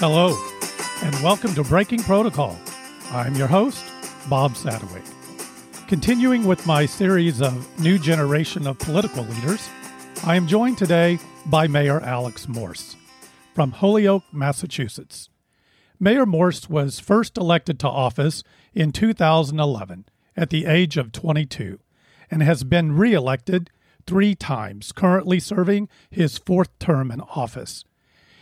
Hello, and welcome to Breaking Protocol. I'm your host, Bob Sadoway. Continuing with my series of New Generation of Political Leaders, I am joined today by Mayor Alex Morse from Holyoke, Massachusetts. Mayor Morse was first elected to office in 2011 at the age of 22 and has been reelected three times, currently serving his fourth term in office.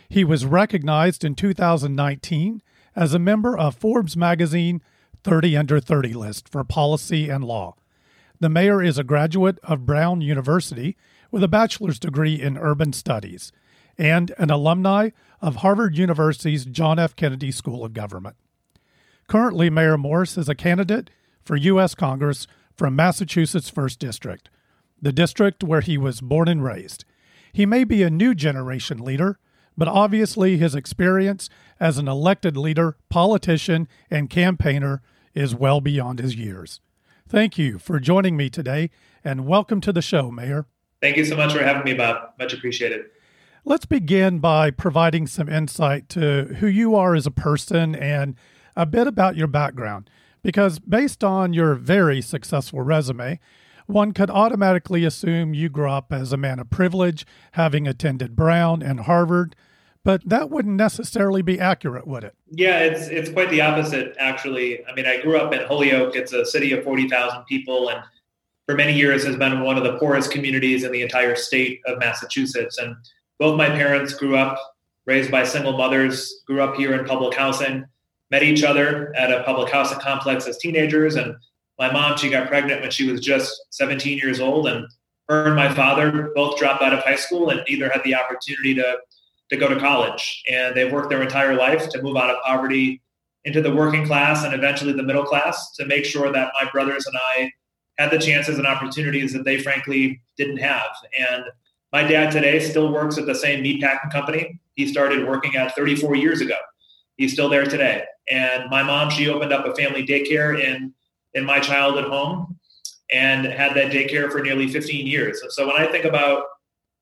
He was recognized in 2019 as a member of Forbes magazine 30 Under 30 list for policy and law. The mayor is a graduate of Brown University with a bachelor's degree in urban studies and an alumni of Harvard University's John F. Kennedy School of Government. Currently, Mayor Morse is a candidate for U.S. Congress from Massachusetts' 1st District, the district where he was born and raised. He may be a new generation leader, but obviously his experience as an elected leader, politician, and campaigner is well beyond his years. Thank you for joining me today, and welcome to the show, Mayor. Thank you so much for having me, Bob. Much appreciated. Let's begin by providing some insight to who you are as a person and a bit about your background. Because based on your very successful resume, one could automatically assume you grew up as a man of privilege, having attended Brown and Harvard, but that wouldn't necessarily be accurate, would it? Yeah, it's it's quite the opposite, actually. I mean, I grew up in Holyoke. It's a city of forty thousand people, and for many years has been one of the poorest communities in the entire state of Massachusetts. And both my parents grew up raised by single mothers, grew up here in public housing, met each other at a public housing complex as teenagers, and my mom, she got pregnant when she was just 17 years old, and her and my father both dropped out of high school and neither had the opportunity to to go to college. And they've worked their entire life to move out of poverty into the working class and eventually the middle class to make sure that my brothers and I had the chances and opportunities that they frankly didn't have. And my dad today still works at the same meatpacking company he started working at 34 years ago. He's still there today. And my mom, she opened up a family daycare in in my childhood home and had that daycare for nearly 15 years. So when I think about,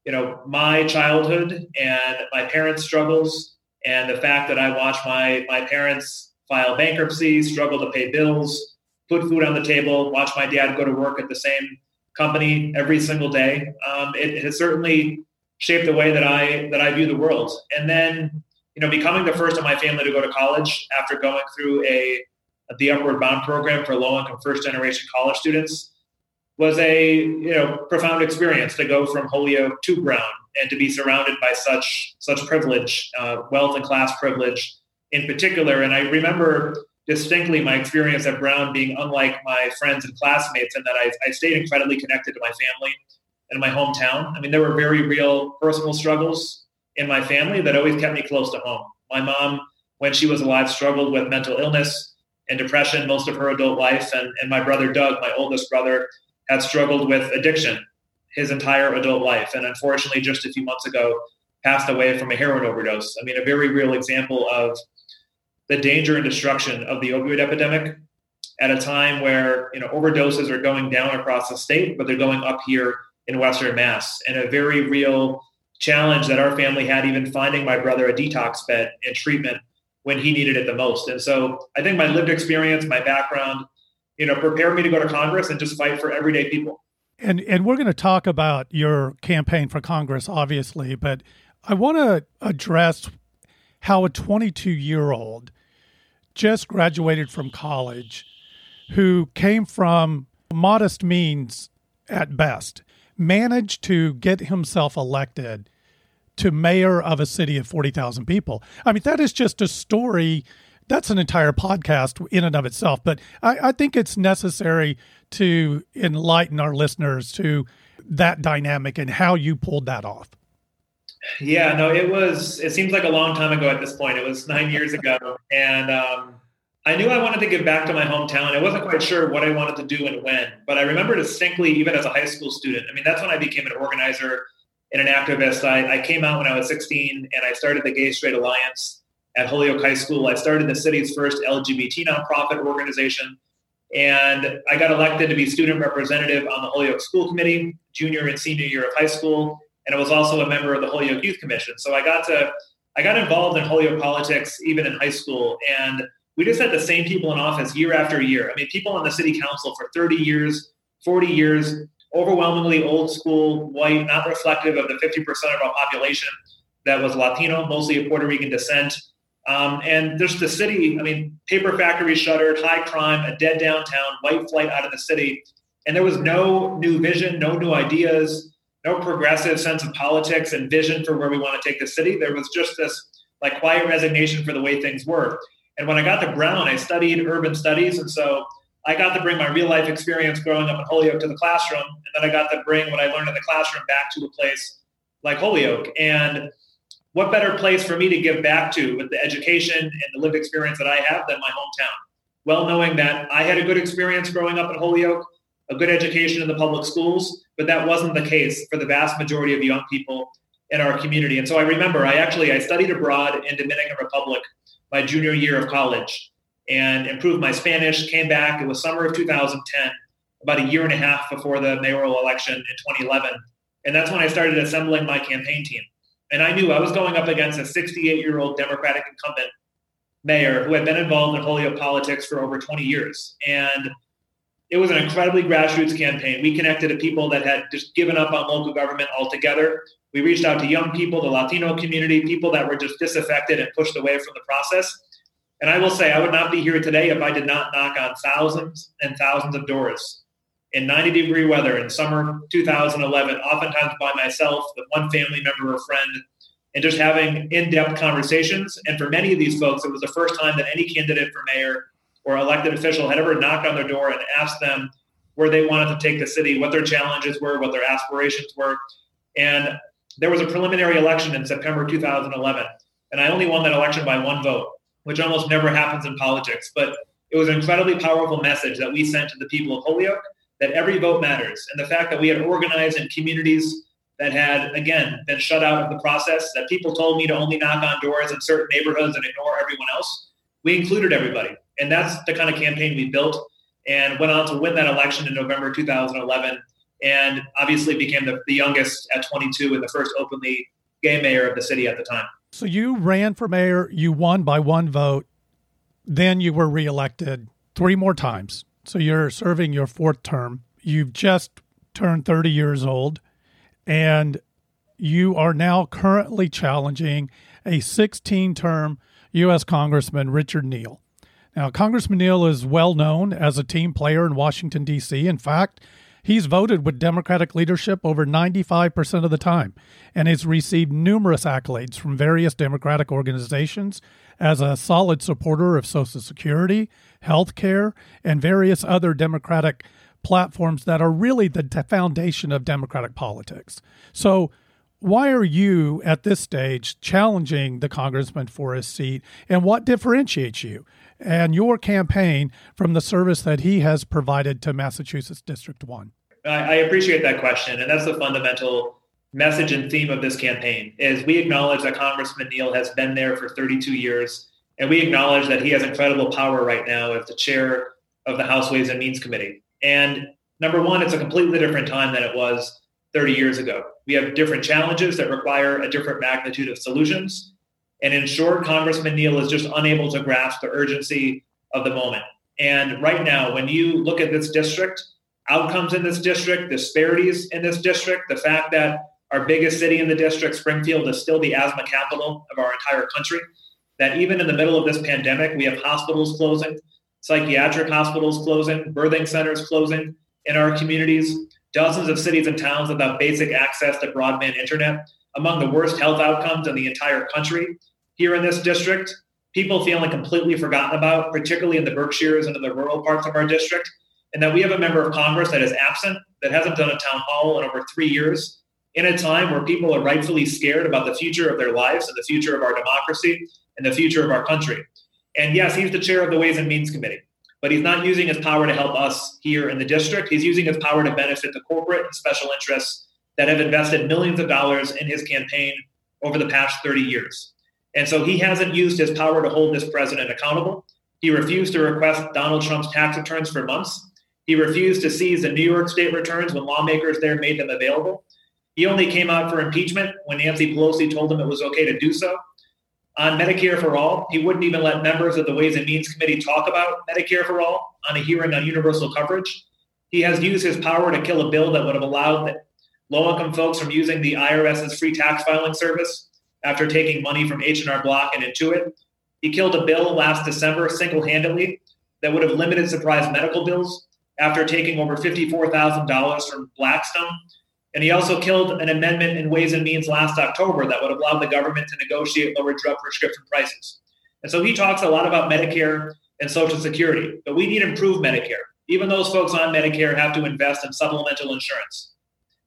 you know, my childhood and my parents' struggles and the fact that I watched my my parents file bankruptcy, struggle to pay bills, put food on the table, watch my dad go to work at the same company every single day, um, it has certainly shaped the way that I that I view the world. And then, you know, becoming the first in my family to go to college after going through a the Upward Bound program for low income first generation college students was a you know profound experience to go from Holyoke to Brown and to be surrounded by such such privilege, uh, wealth and class privilege in particular. And I remember distinctly my experience at Brown being unlike my friends and classmates, and that I, I stayed incredibly connected to my family and my hometown. I mean, there were very real personal struggles in my family that always kept me close to home. My mom, when she was alive, struggled with mental illness and depression most of her adult life. And, and my brother, Doug, my oldest brother, had struggled with addiction his entire adult life. And unfortunately, just a few months ago, passed away from a heroin overdose. I mean, a very real example of the danger and destruction of the opioid epidemic at a time where you know overdoses are going down across the state, but they're going up here in Western Mass, and a very real challenge that our family had even finding my brother a detox bed and treatment when he needed it the most. And so I think my lived experience, my background, you know, prepare me to go to Congress and just fight for everyday people. And and we're going to talk about your campaign for Congress, obviously, but I want to address how a 22 year old just graduated from college who came from modest means at best managed to get himself elected to mayor of a city of 40,000 people. I mean, that is just a story. That's an entire podcast in and of itself. But I, I think it's necessary to enlighten our listeners to that dynamic and how you pulled that off. Yeah, no, it was, it seems like a long time ago at this point. It was nine years ago. And um, I knew I wanted to give back to my hometown. I wasn't quite sure what I wanted to do and when, but I remember distinctly, even as a high school student. I mean, that's when I became an organizer and an activist. I, I came out when I was 16 and I started the Gay Straight Alliance at Holyoke High School. I started the city's first LGBT nonprofit organization. And I got elected to be student representative on the Holyoke School Committee, junior and senior year of high school. And I was also a member of the Holyoke Youth Commission. So I got to I got involved in Holyoke politics even in high school, and we just had the same people in office year after year. I mean, people on the city council for 30 years, 40 years, overwhelmingly old school, white, not reflective of the 50% of our population that was Latino, mostly of Puerto Rican descent. Um, and there's the city, I mean, paper factory shuttered, high crime, a dead downtown, white flight out of the city. And there was no new vision, no new ideas, no progressive sense of politics and vision for where we want to take the city. There was just this like quiet resignation for the way things were. And when I got to Brown, I studied urban studies. And so I got to bring my real life experience growing up in Holyoke to the classroom. And then I got to bring what I learned in the classroom back to a place like Holyoke. And what better place for me to give back to with the education and the lived experience that I have than my hometown? Well, knowing that I had a good experience growing up in Holyoke, a good education in the public schools, but that wasn't the case for the vast majority of young people in our community. And so I remember I actually I studied abroad in Dominican Republic my junior year of college and improved my Spanish, came back. It was summer of 2010, about a year and a half before the mayoral election in 2011. And that's when I started assembling my campaign team. And I knew I was going up against a 68 year old Democratic incumbent mayor who had been involved in Holyoke politics for over 20 years. And it was an incredibly grassroots campaign. We connected to people that had just given up on local government altogether. We reached out to young people, the Latino community, people that were just disaffected and pushed away from the process. And I will say, I would not be here today if I did not knock on thousands and thousands of doors in 90 degree weather in summer 2011, oftentimes by myself, with one family member or friend, and just having in depth conversations. And for many of these folks, it was the first time that any candidate for mayor or elected official had ever knocked on their door and asked them where they wanted to take the city, what their challenges were, what their aspirations were. And there was a preliminary election in September 2011, and I only won that election by one vote, which almost never happens in politics. But it was an incredibly powerful message that we sent to the people of Holyoke that every vote matters. And the fact that we had organized in communities that had, again, been shut out of the process, that people told me to only knock on doors in certain neighborhoods and ignore everyone else, we included everybody. And that's the kind of campaign we built and went on to win that election in November 2011 and obviously became the, the youngest at 22 and the first openly gay mayor of the city at the time. So you ran for mayor, you won by one vote, then you were reelected three more times. So you're serving your fourth term. You've just turned 30 years old, and you are now currently challenging a 16 term U.S. Congressman, Richard Neal. Now, Congressman Neal is well known as a team player in Washington, D.C. In fact, he's voted with Democratic leadership over 95% of the time and has received numerous accolades from various Democratic organizations as a solid supporter of Social Security, health care, and various other Democratic platforms that are really the foundation of Democratic politics. So, why are you at this stage challenging the congressman for his seat, and what differentiates you and your campaign from the service that he has provided to Massachusetts District 1? I appreciate that question, and that's the fundamental message and theme of this campaign is we acknowledge that Congressman Neal has been there for 32 years, and we acknowledge that he has incredible power right now as the chair of the House Ways and Means Committee. And number one, it's a completely different time than it was 30 years ago. We have different challenges that require a different magnitude of solutions. And in short, Congressman Neal is just unable to grasp the urgency of the moment. And right now, when you look at this district, outcomes in this district, disparities in this district, the fact that our biggest city in the district, Springfield, is still the asthma capital of our entire country. That even in the middle of this pandemic, we have hospitals closing, psychiatric hospitals closing, birthing centers closing in our communities, dozens of cities and towns without basic access to broadband internet, among the worst health outcomes in the entire country. Here in this district, people feeling completely forgotten about, particularly in the Berkshires and in the rural parts of our district, and that we have a member of Congress that is absent, that hasn't done a town hall in over three years, in a time where people are rightfully scared about the future of their lives and the future of our democracy and the future of our country. And yes, he's the chair of the Ways and Means Committee, but he's not using his power to help us here in the district. He's using his power to benefit the corporate and special interests that have invested millions of dollars in his campaign over the past 30 years. And so he hasn't used his power to hold this president accountable. He refused to request Donald Trump's tax returns for months. He refused to seize the New York state returns when lawmakers there made them available. He only came out for impeachment when Nancy Pelosi told him it was okay to do so. On Medicare for All. He wouldn't even let members of the Ways and Means Committee talk about Medicare for All on a hearing on universal coverage. He has used his power to kill a bill that would have allowed low income folks from using the IRS's free tax filing service after taking money from H&R Block and Intuit. He killed a bill last December single handedly that would have limited surprise medical bills after taking over $54,000 from Blackstone. And he also killed an amendment in Ways and Means last October that would have allowed the government to negotiate lower drug prescription prices. And so he talks a lot about Medicare and Social Security, but we need improved Medicare. Even those folks on Medicare have to invest in supplemental insurance.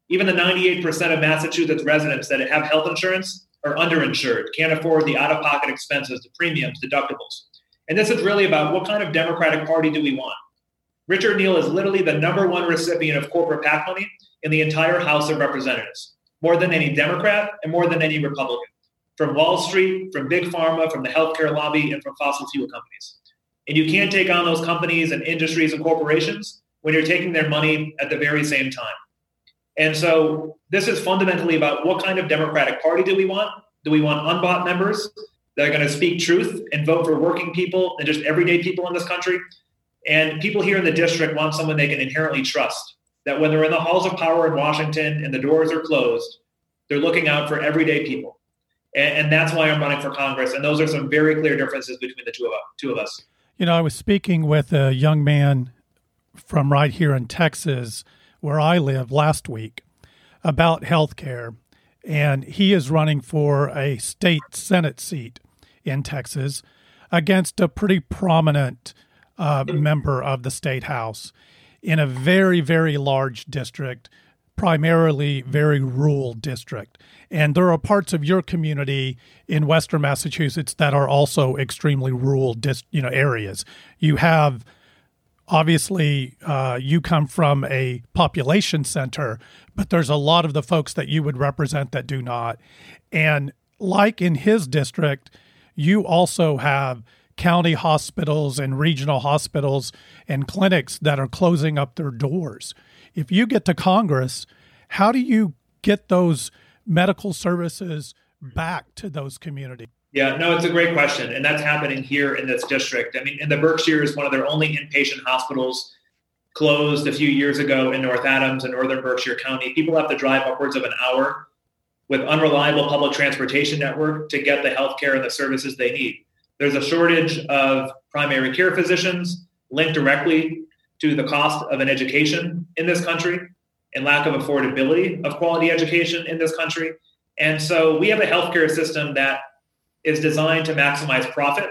Even the 98% of Massachusetts residents that have health insurance are underinsured, can't afford the out of pocket expenses, the premiums, deductibles. And this is really about what kind of Democratic Party do we want? Richard Neal is literally the number one recipient of corporate PAC money in the entire House of Representatives, more than any Democrat and more than any Republican, from Wall Street, from Big Pharma, from the healthcare lobby, and from fossil fuel companies. And you can't take on those companies and industries and corporations when you're taking their money at the very same time. And so this is fundamentally about what kind of Democratic Party do we want? Do we want unbought members that are going to speak truth and vote for working people and just everyday people in this country? And people here in the district want someone they can inherently trust. That when they're in the halls of power in Washington and the doors are closed, they're looking out for everyday people. And, and that's why I'm running for Congress. And those are some very clear differences between the two of, two of us. You know, I was speaking with a young man from right here in Texas, where I live, last week about health care. And he is running for a state Senate seat in Texas against a pretty prominent uh, member of the state house in a very, very large district, primarily very rural district. And there are parts of your community in Western Massachusetts that are also extremely rural, dis- you know, areas. You have obviously uh, you come from a population center, but there's a lot of the folks that you would represent that do not. And like in his district, you also have county hospitals and regional hospitals and clinics that are closing up their doors. If you get to Congress, how do you get those medical services back to those communities? Yeah, no, it's a great question. And that's happening here in this district. I mean, in the Berkshires, one of their only inpatient hospitals closed a few years ago in North Adams and Northern Berkshire County. People have to drive upwards of an hour with unreliable public transportation network to get the health care and the services they need. There's a shortage of primary care physicians linked directly to the cost of an education in this country and lack of affordability of quality education in this country. And so we have a healthcare system that is designed to maximize profit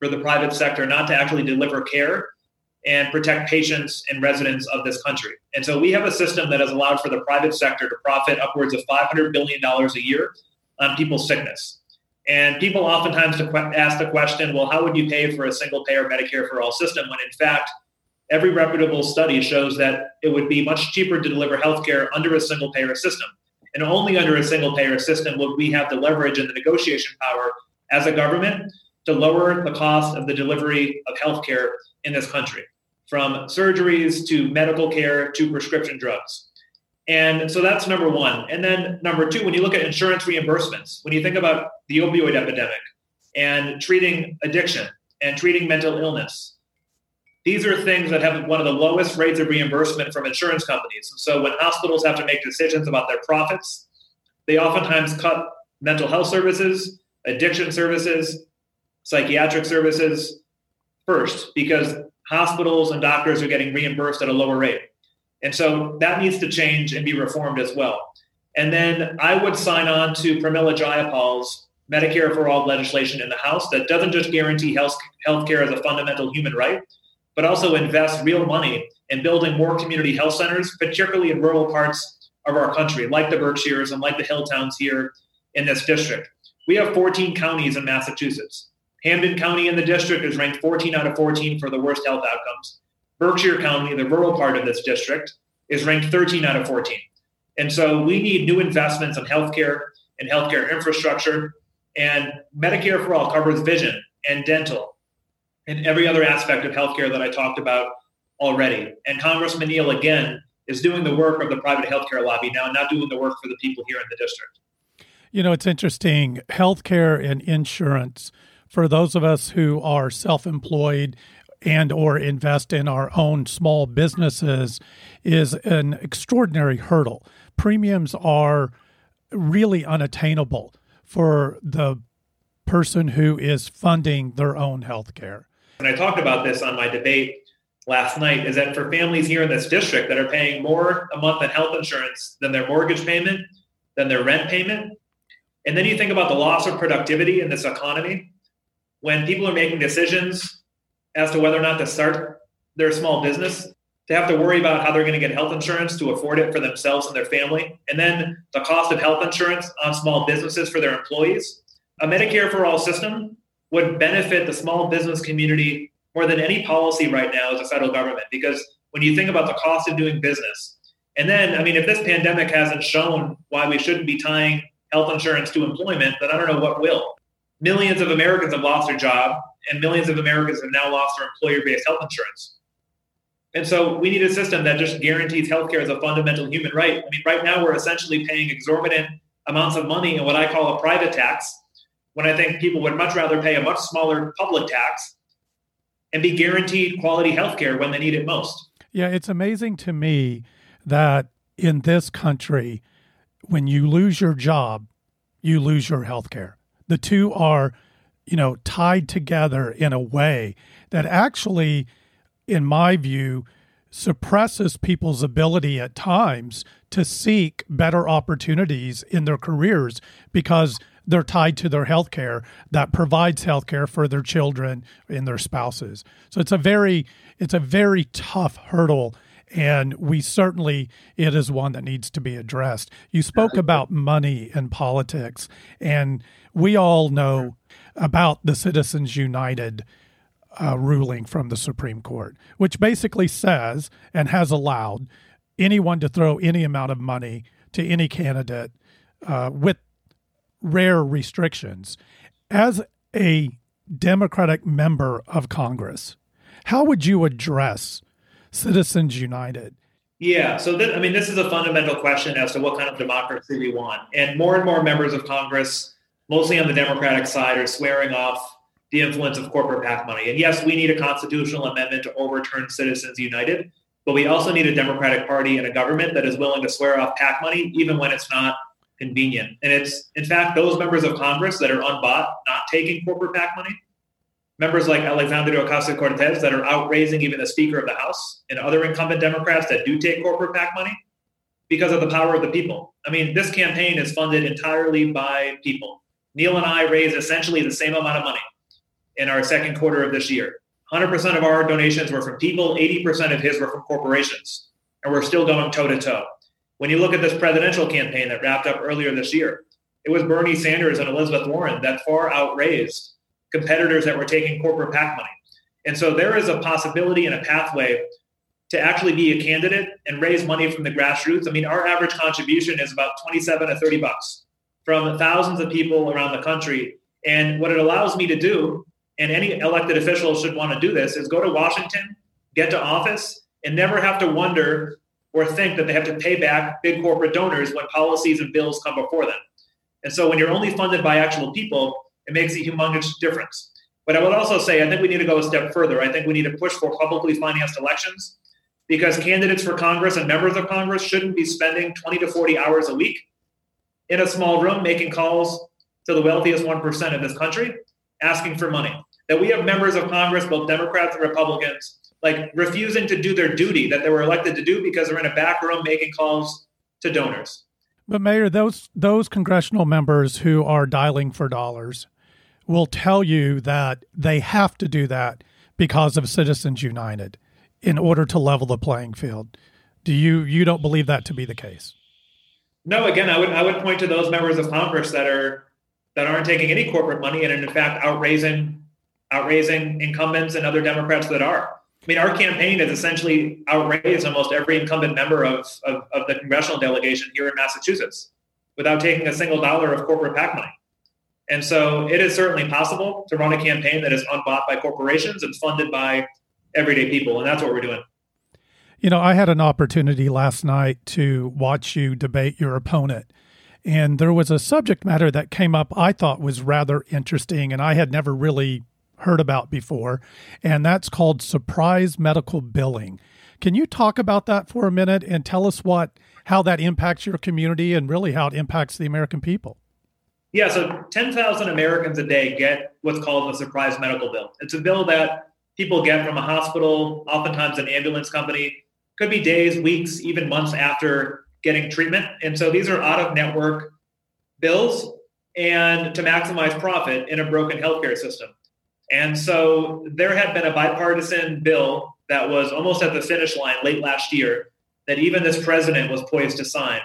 for the private sector, not to actually deliver care and protect patients and residents of this country. And so we have a system that has allowed for the private sector to profit upwards of $500 billion a year on people's sickness. And people oftentimes ask the question, well, how would you pay for a single payer Medicare for all system when in fact, every reputable study shows that it would be much cheaper to deliver healthcare under a single payer system. And only under a single payer system would we have the leverage and the negotiation power as a government to lower the cost of the delivery of healthcare in this country, from surgeries to medical care to prescription drugs. And so that's number one. And then number two, when you look at insurance reimbursements, when you think about the opioid epidemic and treating addiction and treating mental illness, these are things that have one of the lowest rates of reimbursement from insurance companies. And so when hospitals have to make decisions about their profits, they oftentimes cut mental health services, addiction services, psychiatric services first because hospitals and doctors are getting reimbursed at a lower rate. And so that needs to change and be reformed as well. And then I would sign on to Pramila Jayapal's Medicare for All legislation in the House that doesn't just guarantee health care as a fundamental human right, but also invest real money in building more community health centers, particularly in rural parts of our country, like the Berkshires and like the hill towns here in this district. We have 14 counties in Massachusetts. Hampden County in the district is ranked 14 out of 14 for the worst health outcomes. Berkshire County, the rural part of this district, is ranked 13 out of 14. And so we need new investments in healthcare and healthcare infrastructure. And Medicare for All covers vision and dental and every other aspect of healthcare that I talked about already. And Congressman Neal, again, is doing the work of the private healthcare lobby now, and not doing the work for the people here in the district. You know, it's interesting. Healthcare and insurance for those of us who are self-employed and or invest in our own small businesses is an extraordinary hurdle. Premiums are really unattainable for the person who is funding their own health care. And I talked about this on my debate last night is that for families here in this district that are paying more a month in health insurance than their mortgage payment, than their rent payment, and then you think about the loss of productivity in this economy, when people are making decisions as to whether or not to start their small business, to have to worry about how they're going to get health insurance to afford it for themselves and their family, and then the cost of health insurance on small businesses for their employees. A Medicare for all system would benefit the small business community more than any policy right now as a federal government because when you think about the cost of doing business, and then, I mean, if this pandemic hasn't shown why we shouldn't be tying health insurance to employment, then I don't know what will. Millions of Americans have lost their job, and millions of Americans have now lost their employer based health insurance. And so we need a system that just guarantees healthcare as a fundamental human right. I mean, right now we're essentially paying exorbitant amounts of money in what I call a private tax, when I think people would much rather pay a much smaller public tax and be guaranteed quality healthcare when they need it most. Yeah, it's amazing to me that in this country, when you lose your job, you lose your healthcare. The two are, you know, tied together in a way that actually in my view, suppresses people's ability at times to seek better opportunities in their careers because they're tied to their health care that provides health care for their children and their spouses. So it's a very it's a very tough hurdle and we certainly it is one that needs to be addressed. You spoke about money and politics and we all know about the Citizens United uh, ruling from the Supreme Court, which basically says and has allowed anyone to throw any amount of money to any candidate uh, with rare restrictions. As a Democratic member of Congress, how would you address Citizens United? Yeah, so I mean, this is a fundamental question as to what kind of democracy we want. And more and more members of Congress, mostly on the Democratic side, are swearing off the influence of corporate PAC money. And yes, we need a constitutional amendment to overturn Citizens United, but we also need a Democratic Party and a government that is willing to swear off PAC money, even when it's not convenient. And it's, in fact, those members of Congress that are unbought, not taking corporate PAC money, members like Alexandria Ocasio Cortez that are outraising even the Speaker of the House, and other incumbent Democrats that do take corporate PAC money because of the power of the people. I mean, this campaign is funded entirely by people. Neal and I raised essentially the same amount of money in our second quarter of this year. 100% of our donations were from people, 80% of his were from corporations. And we're still going toe to toe. When you look at this presidential campaign that wrapped up earlier this year, it was Bernie Sanders and Elizabeth Warren that far outraised competitors that were taking corporate PAC money. And so there is a possibility and a pathway to actually be a candidate and raise money from the grassroots. I mean, our average contribution is about 27 to 30 bucks from thousands of people around the country. And what it allows me to do and any elected official should want to do this, is go to Washington, get to office, and never have to wonder or think that they have to pay back big corporate donors when policies and bills come before them. And so when you're only funded by actual people, it makes a humongous difference. But I would also say I think we need to go a step further. I think we need to push for publicly financed elections because candidates for Congress and members of Congress shouldn't be spending 20 to 40 hours a week in a small room making calls to the wealthiest 1% of this country asking for money. That we have members of Congress, both Democrats and Republicans, like refusing to do their duty that they were elected to do because they're in a back room making calls to donors. But Mayor, those those congressional members who are dialing for dollars will tell you that they have to do that because of Citizens United in order to level the playing field. Do you you don't believe that to be the case? No, again, I would I would point to those members of Congress that are that aren't taking any corporate money and in fact outraising outraising incumbents and other Democrats that are. I mean, our campaign has essentially outraised almost every incumbent member of, of, of, the congressional delegation here in Massachusetts without taking a single dollar of corporate PAC money. And so it is certainly possible to run a campaign that is unbought by corporations and funded by everyday people. And that's what we're doing. You know, I had an opportunity last night to watch you debate your opponent And there was a subject matter that came up I thought was rather interesting and I had never really heard about before, and that's called surprise medical billing. Can you talk about that for a minute and tell us what how that impacts your community and really how it impacts the American people? Yeah, so 10,000 Americans a day get what's called a surprise medical bill. It's a bill that people get from a hospital, oftentimes an ambulance company, could be days, weeks, even months after getting treatment. And so these are out of network bills and to maximize profit in a broken healthcare system. And so there had been a bipartisan bill that was almost at the finish line late last year that even this president was poised to sign.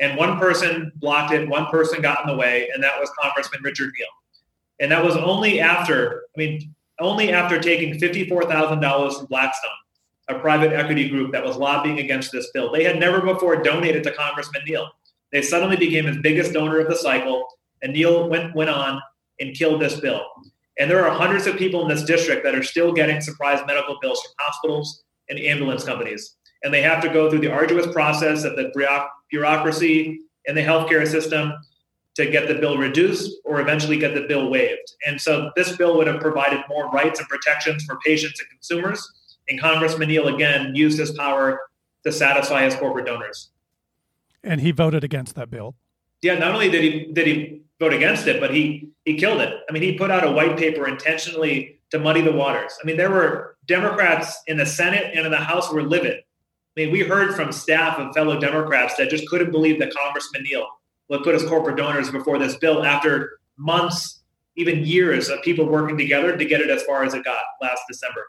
And one person blocked it, one person got in the way, and that was Congressman Richard Neal. And that was only after, I mean, only after taking $54,000 from Blackstone, a private equity group that was lobbying against this bill. They had never before donated to Congressman Neal. They suddenly became his biggest donor of the cycle, and Neal went, went on and killed this bill. And there are hundreds of people in this district that are still getting surprise medical bills from hospitals and ambulance companies. And they have to go through the arduous process of the bureaucracy in the healthcare system to get the bill reduced or eventually get the bill waived. And so this bill would have provided more rights and protections for patients and consumers. And Congressman Neal again used his power to satisfy his corporate donors. And he voted against that bill. Yeah, not only did he did he vote against it, but he he killed it. I mean, he put out a white paper intentionally to muddy the waters. I mean, there were Democrats in the Senate and in the House who were livid. I mean, we heard from staff and fellow Democrats that just couldn't believe that Congressman Neal would put his corporate donors before this bill after months, even years of people working together to get it as far as it got last December.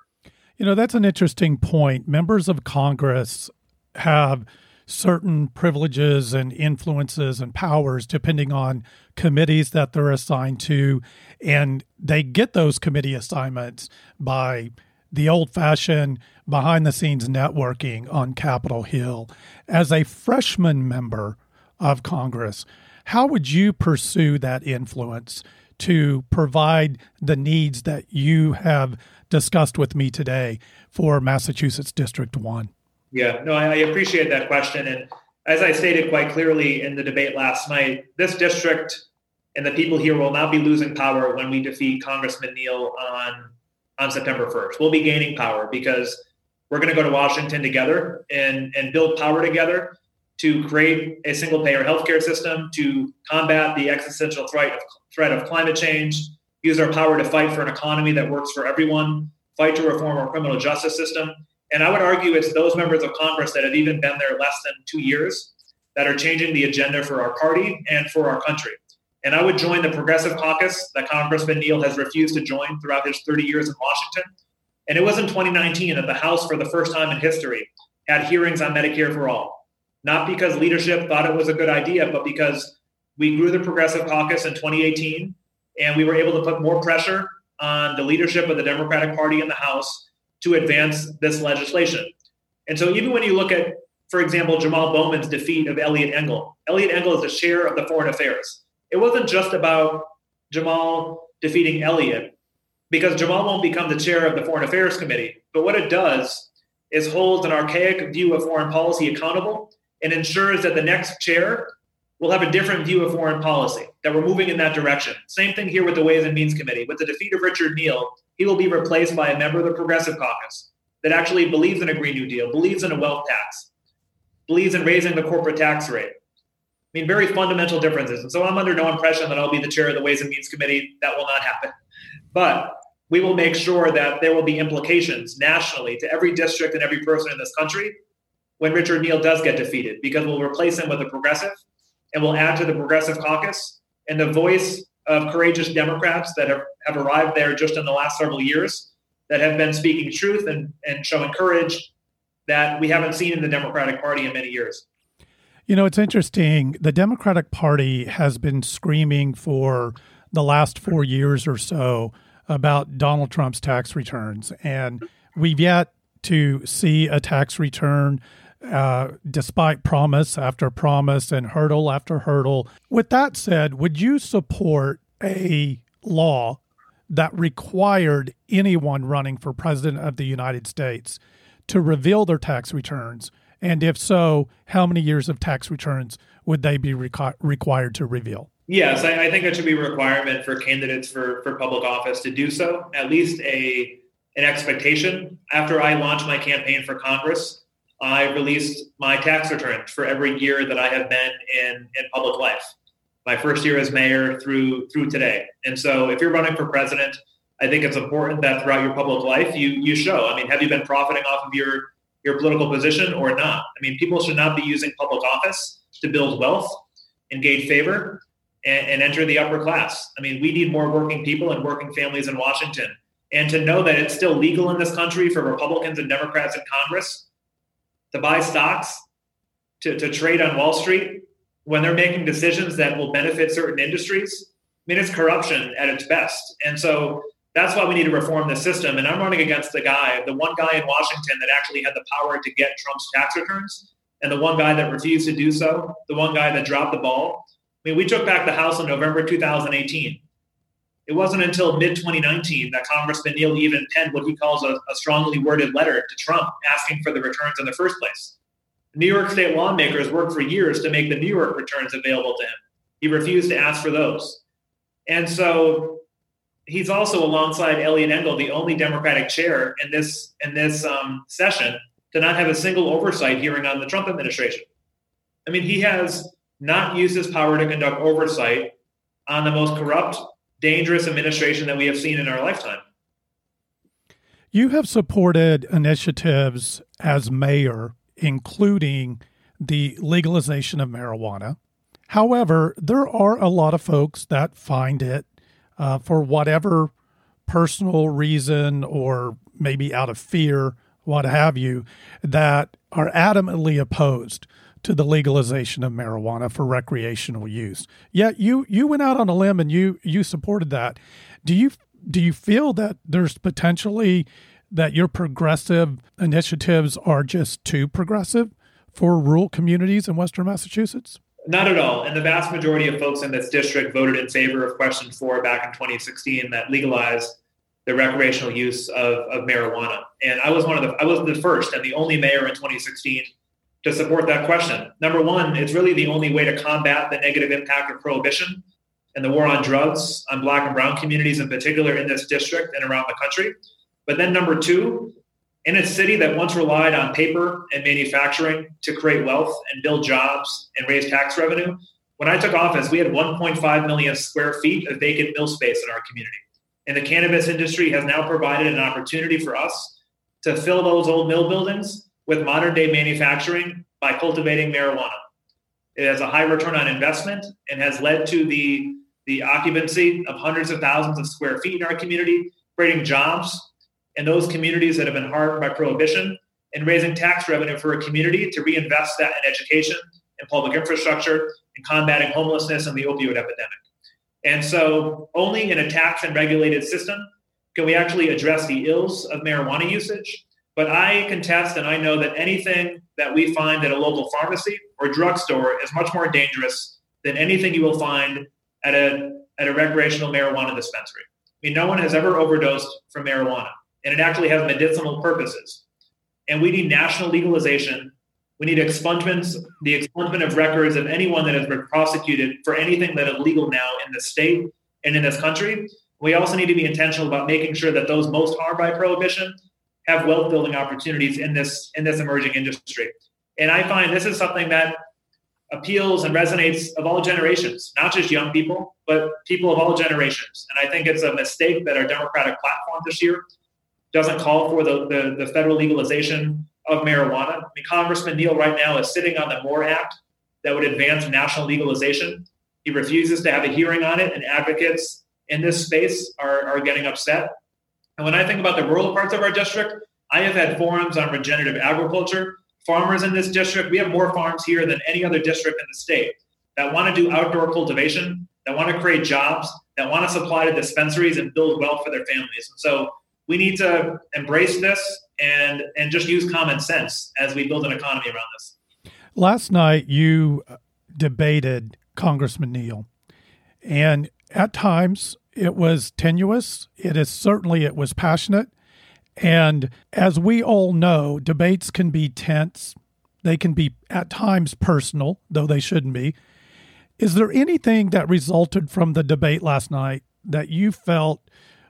You know, that's an interesting point. Members of Congress have certain privileges and influences and powers depending on committees that they're assigned to. And they get those committee assignments by the old fashioned behind the scenes networking on Capitol Hill. As a freshman member of Congress, how would you pursue that influence to provide the needs that you have discussed with me today for Massachusetts District 1? Yeah, no, I appreciate that question. And as I stated quite clearly in the debate last night, this district and the people here will not be losing power when we defeat Congressman Neal on on September 1st. We'll be gaining power because we're going to go to Washington together and, and build power together to create a single payer healthcare system, to combat the existential threat of, threat of climate change, use our power to fight for an economy that works for everyone, fight to reform our criminal justice system, and I would argue it's those members of Congress that have even been there less than two years that are changing the agenda for our party and for our country. And I would join the Progressive Caucus that Congressman Neal has refused to join throughout his 30 years in Washington. And it was in 2019 that the House, for the first time in history, had hearings on Medicare for all. Not because leadership thought it was a good idea, but because we grew the Progressive Caucus in 2018 and we were able to put more pressure on the leadership of the Democratic Party in the House to advance this legislation. And so even when you look at, for example, Jamal Bowman's defeat of Eliot Engel, Eliot Engel is the chair of the Foreign Affairs. It wasn't just about Jamal defeating Eliot, because Jamal won't become the chair of the Foreign Affairs Committee. But what it does is holds an archaic view of foreign policy accountable and ensures that the next chair will have a different view of foreign policy, that we're moving in that direction. Same thing here with the Ways and Means Committee. With the defeat of Richard Neal, he will be replaced by a member of the Progressive Caucus that actually believes in a Green New Deal, believes in a wealth tax, believes in raising the corporate tax rate. I mean, very fundamental differences. And so I'm under no impression that I'll be the chair of the Ways and Means Committee. That will not happen. But we will make sure that there will be implications nationally to every district and every person in this country when Richard Neal does get defeated, because we'll replace him with a progressive and we'll add to the Progressive Caucus and the voice of courageous Democrats that have, have arrived there just in the last several years that have been speaking truth and, and showing courage that we haven't seen in the Democratic Party in many years. You know, it's interesting. The Democratic Party has been screaming for the last four years or so about Donald Trump's tax returns. And we've yet to see a tax return uh, despite promise after promise and hurdle after hurdle. With that said, would you support a law that required anyone running for president of the United States to reveal their tax returns And if so, how many years of tax returns would they be requ- required to reveal? Yes, I, I, think it should be a requirement for candidates for, for public office to do so. At least a an expectation. After I launched my campaign for Congress, I released my tax returns for every year that I have been in, in public life. My first year as mayor through through today. And so if you're running for president, I think it's important that throughout your public life you you show. I mean, have you been profiting off of your your political position or not? I mean, people should not be using public office to build wealth, and gain favor, and, and enter the upper class. I mean, we need more working people and working families in Washington. And to know that it's still legal in this country for Republicans and Democrats in Congress to buy stocks, to, to trade on Wall Street, when they're making decisions that will benefit certain industries, I mean, it's corruption at its best. And so that's why we need to reform the system. And I'm running against the guy, the one guy in Washington that actually had the power to get Trump's tax returns, and the one guy that refused to do so, the one guy that dropped the ball. I mean, we took back the House in November 2018. It wasn't until mid 2019 that Congressman Neal even penned what he calls a, a strongly worded letter to Trump asking for the returns in the first place. New York State lawmakers worked for years to make the New York returns available to him. He refused to ask for those. And so he's also alongside Eliot Engel, the only Democratic chair in this in this um, session to not have a single oversight hearing on the Trump administration. I mean, he has not used his power to conduct oversight on the most corrupt, dangerous administration that we have seen in our lifetime. You have supported initiatives as mayor, including the legalization of marijuana. However, there are a lot of folks that find it uh, for whatever personal reason or maybe out of fear, what have you, that are adamantly opposed to the legalization of marijuana for recreational use. Yet you you went out on a limb and you you supported that. Do you do you feel that there's potentially that your progressive initiatives are just too progressive for rural communities in western Massachusetts? Not at all. And the vast majority of folks in this district voted in favor of question four back in 2016 that legalized the recreational use of, of marijuana. And I was one of the I was the first and the only mayor in 2016 to support that question. Number one, it's really the only way to combat the negative impact of prohibition and the war on drugs on black and brown communities in particular in this district and around the country. But then number two, in a city that once relied on paper and manufacturing to create wealth and build jobs and raise tax revenue, when I took office, we had 1.5 million square feet of vacant mill space in our community. And the cannabis industry has now provided an opportunity for us to fill those old mill buildings with modern day manufacturing by cultivating marijuana. It has a high return on investment and has led to the, the occupancy of hundreds of thousands of square feet in our community, creating jobs in those communities that have been harmed by prohibition and raising tax revenue for a community to reinvest that in education and public infrastructure and combating homelessness and the opioid epidemic. And so, only in a tax and regulated system can we actually address the ills of marijuana usage. But I contest and I know that anything that we find at a local pharmacy or drugstore is much more dangerous than anything you will find at a, at a recreational marijuana dispensary. I mean, no one has ever overdosed from marijuana and it actually has medicinal purposes. And we need national legalization. We need expungements, the expungement of records of anyone that has been prosecuted for anything that is legal now in the state and in this country. We also need to be intentional about making sure that those most harmed by prohibition have wealth building opportunities in this in this emerging industry. And I find this is something that appeals and resonates of all generations, not just young people, but people of all generations. And I think it's a mistake that our Democratic platform this year doesn't call for the, the, the federal legalization of marijuana. I mean, Congressman Neal right now is sitting on the MORE Act that would advance national legalization. He refuses to have a hearing on it, and advocates in this space are, are getting upset. And when I think about the rural parts of our district, I have had forums on regenerative agriculture. Farmers in this district, we have more farms here than any other district in the state that want to do outdoor cultivation, that want to create jobs, that want to supply to dispensaries and build wealth for their families. And so we need to embrace this and and just use common sense as we build an economy around this. Last night you debated Congressman Neal, and at times it was tenuous. It is certainly it was passionate, and as we all know, debates can be tense, They can be at times personal, though they shouldn't be. Is there anything that resulted from the debate last night that you felt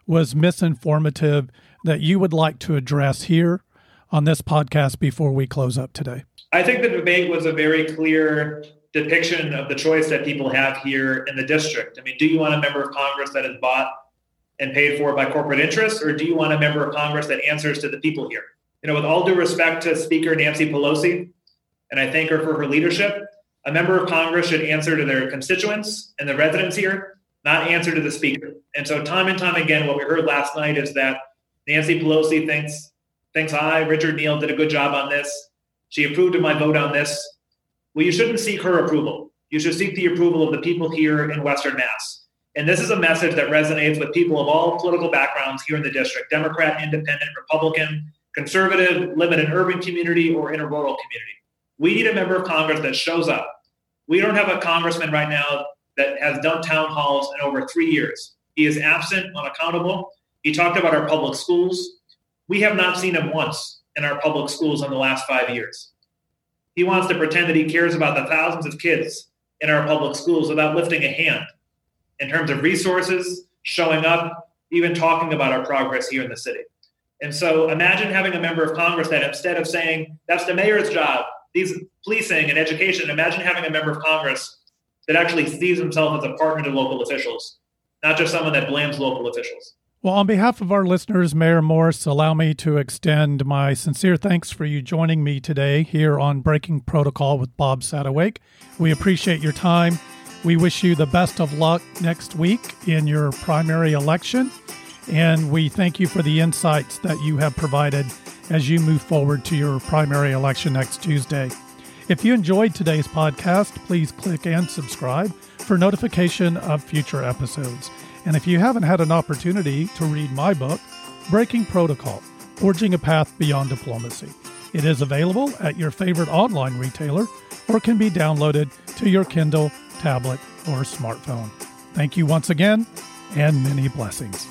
was misinformative that you would like to address here on this podcast before we close up today? I think the debate was a very clear depiction of the choice that people have here in the district. I mean, do you want a member of Congress that is bought and paid for by corporate interests, or do you want a member of Congress that answers to the people here? You know, with all due respect to Speaker Nancy Pelosi, and I thank her for her leadership, a member of Congress should answer to their constituents and the residents here, not answer to the Speaker. And so, time and time again, what we heard last night is that Nancy Pelosi thinks thinks I, Richard Neal, did a good job on this. She approved of my vote on this. Well, you shouldn't seek her approval. You should seek the approval of the people here in Western Mass. And this is a message that resonates with people of all political backgrounds here in the district Democrat, Independent, Republican, conservative, live in an urban community or in a rural community. We need a member of Congress that shows up. We don't have a congressman right now that has done town halls in over three years. He is absent, unaccountable. He talked about our public schools. We have not seen him once in our public schools in the last five years. He wants to pretend that he cares about the thousands of kids in our public schools without lifting a hand in terms of resources, showing up, even talking about our progress here in the city. And so imagine having a member of Congress that instead of saying, that's the mayor's job, these policing and education, imagine having a member of Congress that actually sees himself as a partner to local officials, not just someone that blames local officials. Well, on behalf of our listeners, Mayor Morse, allow me to extend my sincere thanks for you joining me today here on Breaking Protocol with Bob Sadowake. We appreciate your time. We wish you the best of luck next week in your primary election, and we thank you for the insights that you have provided as you move forward to your primary election next Tuesday. If you enjoyed today's podcast, please click and subscribe for notification of future episodes. And if you haven't had an opportunity to read my book, Breaking Protocol Forging a Path Beyond Diplomacy, it is available at your favorite online retailer or can be downloaded to your Kindle, tablet, or smartphone. Thank you once again, and many blessings.